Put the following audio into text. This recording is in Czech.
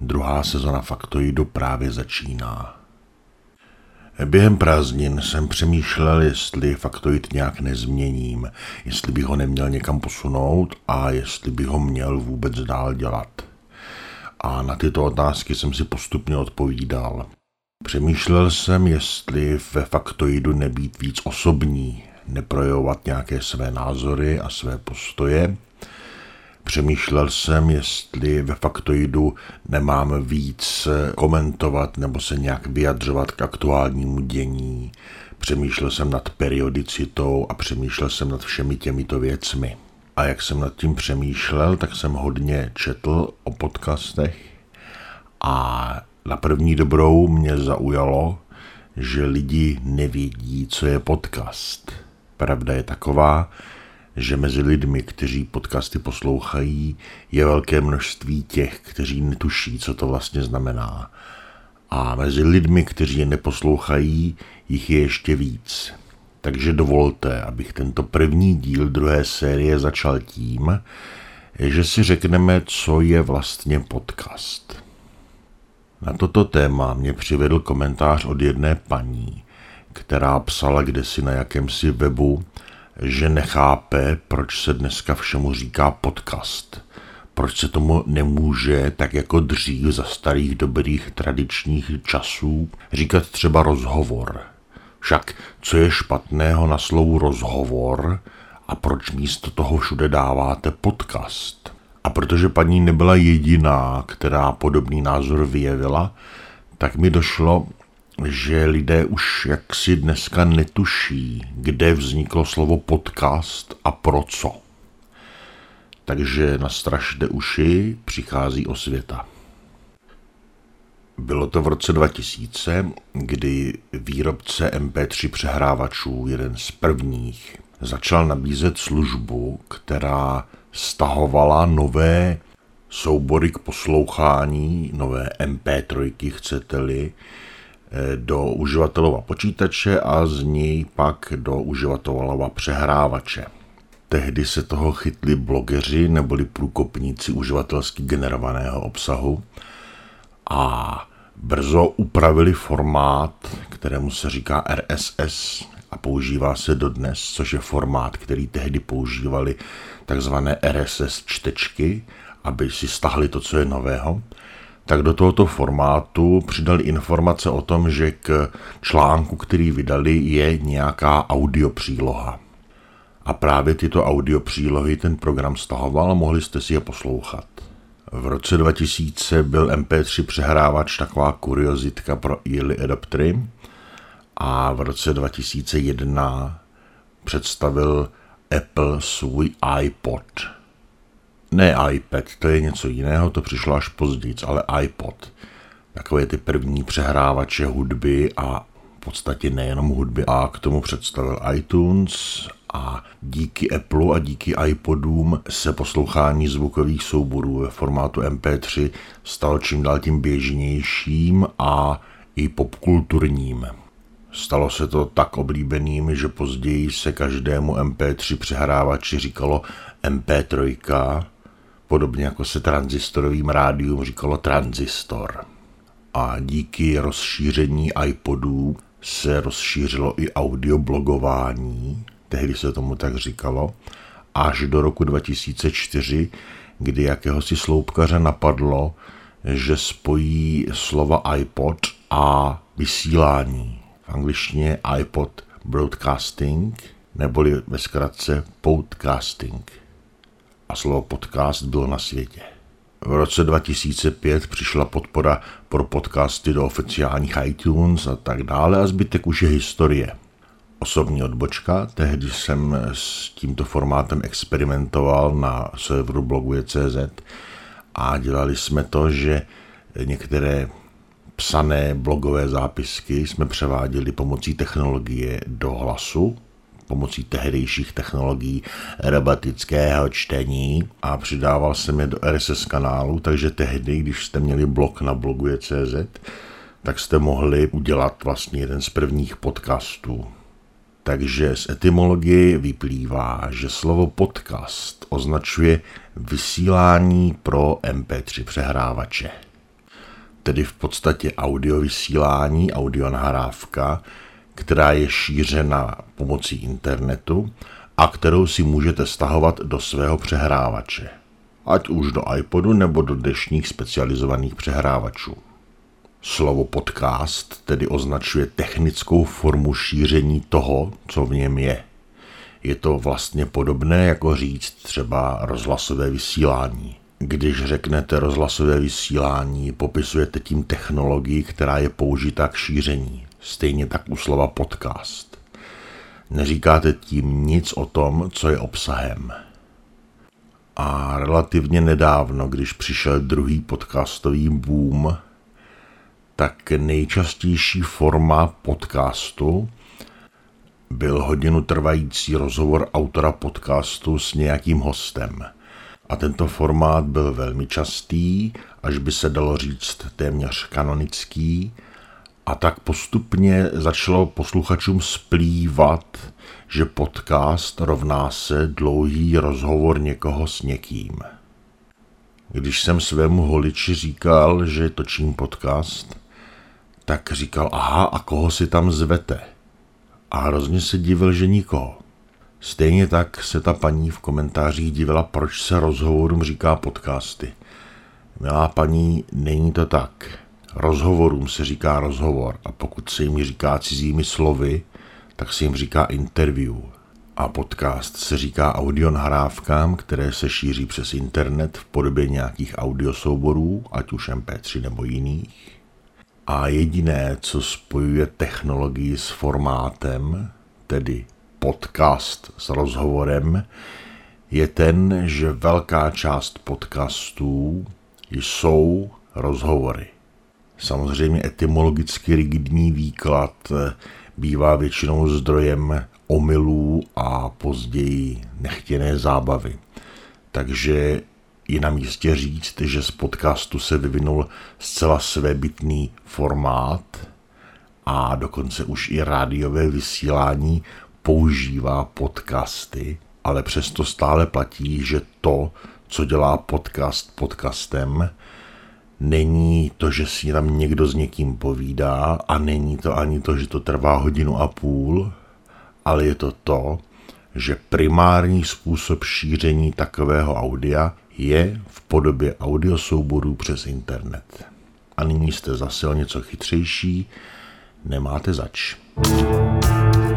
Druhá sezona Faktoidu právě začíná. Během prázdnin jsem přemýšlel, jestli Faktoid nějak nezměním, jestli bych ho neměl někam posunout a jestli bych ho měl vůbec dál dělat. A na tyto otázky jsem si postupně odpovídal. Přemýšlel jsem, jestli ve Faktoidu nebýt víc osobní, neprojevovat nějaké své názory a své postoje, Přemýšlel jsem, jestli ve faktoidu nemám víc komentovat nebo se nějak vyjadřovat k aktuálnímu dění. Přemýšlel jsem nad periodicitou a přemýšlel jsem nad všemi těmito věcmi. A jak jsem nad tím přemýšlel, tak jsem hodně četl o podcastech a na první dobrou mě zaujalo, že lidi nevědí, co je podcast. Pravda je taková, že mezi lidmi, kteří podcasty poslouchají, je velké množství těch, kteří netuší, co to vlastně znamená. A mezi lidmi, kteří je neposlouchají, jich je ještě víc. Takže dovolte, abych tento první díl druhé série začal tím, že si řekneme, co je vlastně podcast. Na toto téma mě přivedl komentář od jedné paní, která psala kdesi na jakémsi webu, že nechápe, proč se dneska všemu říká podcast. Proč se tomu nemůže, tak jako dřív za starých dobrých tradičních časů, říkat třeba rozhovor. Však co je špatného na slovu rozhovor a proč místo toho všude dáváte podcast? A protože paní nebyla jediná, která podobný názor vyjevila, tak mi došlo, že lidé už jaksi dneska netuší, kde vzniklo slovo podcast a pro co. Takže nastražte uši, přichází osvěta. Bylo to v roce 2000, kdy výrobce MP3 přehrávačů, jeden z prvních, začal nabízet službu, která stahovala nové soubory k poslouchání, nové MP3, chcete-li, do uživatelova počítače a z něj pak do uživatelova přehrávače. Tehdy se toho chytli blogeři neboli průkopníci uživatelsky generovaného obsahu a brzo upravili formát, kterému se říká RSS a používá se dodnes, což je formát, který tehdy používali takzvané RSS čtečky, aby si stahli to, co je nového tak do tohoto formátu přidali informace o tom, že k článku, který vydali, je nějaká audio příloha. A právě tyto audio přílohy ten program stahoval a mohli jste si je poslouchat. V roce 2000 byl MP3 přehrávač taková kuriozitka pro early adoptery a v roce 2001 představil Apple svůj iPod – ne iPad, to je něco jiného, to přišlo až později, ale iPod. Takové ty první přehrávače hudby a v podstatě nejenom hudby. A k tomu představil iTunes a díky Apple a díky iPodům se poslouchání zvukových souborů ve formátu MP3 stalo čím dál tím běžnějším a i popkulturním. Stalo se to tak oblíbeným, že později se každému MP3 přehrávači říkalo MP3 podobně jako se transistorovým rádium říkalo tranzistor. A díky rozšíření iPodů se rozšířilo i audioblogování, tehdy se tomu tak říkalo, až do roku 2004, kdy jakéhosi sloupkaře napadlo, že spojí slova iPod a vysílání. V angličtině iPod Broadcasting, neboli ve zkratce Podcasting a slovo podcast bylo na světě. V roce 2005 přišla podpora pro podcasty do oficiálních iTunes a tak dále a zbytek už je historie. Osobní odbočka, tehdy jsem s tímto formátem experimentoval na serveru bloguje.cz a dělali jsme to, že některé psané blogové zápisky jsme převáděli pomocí technologie do hlasu, pomocí tehdejších technologií robotického čtení a přidával jsem je do RSS kanálu, takže tehdy, když jste měli blog na bloguje.cz, tak jste mohli udělat vlastně jeden z prvních podcastů. Takže z etymologie vyplývá, že slovo podcast označuje vysílání pro MP3 přehrávače. tedy v podstatě audio vysílání, audio nahrávka, která je šířena pomocí internetu a kterou si můžete stahovat do svého přehrávače, ať už do iPodu nebo do dnešních specializovaných přehrávačů. Slovo podcast tedy označuje technickou formu šíření toho, co v něm je. Je to vlastně podobné jako říct třeba rozhlasové vysílání. Když řeknete rozhlasové vysílání, popisujete tím technologii, která je použita k šíření. Stejně tak u slova podcast. Neříkáte tím nic o tom, co je obsahem. A relativně nedávno, když přišel druhý podcastový boom, tak nejčastější forma podcastu byl hodinu trvající rozhovor autora podcastu s nějakým hostem. A tento formát byl velmi častý, až by se dalo říct téměř kanonický, a tak postupně začalo posluchačům splývat, že podcast rovná se dlouhý rozhovor někoho s někým. Když jsem svému holiči říkal, že točím podcast, tak říkal, aha, a koho si tam zvete? A hrozně se divil, že nikoho. Stejně tak se ta paní v komentářích divila, proč se rozhovorům říká podcasty. Milá paní, není to tak. Rozhovorům se říká rozhovor a pokud se jim říká cizími slovy, tak se jim říká interview. A podcast se říká audio nahrávkám, které se šíří přes internet v podobě nějakých audiosouborů, ať už MP3 nebo jiných. A jediné, co spojuje technologii s formátem, tedy podcast s rozhovorem, je ten, že velká část podcastů jsou rozhovory. Samozřejmě etymologicky rigidní výklad eh, bývá většinou zdrojem omylů a později nechtěné zábavy. Takže je na místě říct, že z podcastu se vyvinul zcela svébytný formát a dokonce už i rádiové vysílání používá podcasty, ale přesto stále platí, že to, co dělá podcast podcastem, není to, že si tam někdo s někým povídá a není to ani to, že to trvá hodinu a půl, ale je to to, že primární způsob šíření takového audia je v podobě audiosouborů přes internet. A nyní jste zase o něco chytřejší, nemáte zač. thank you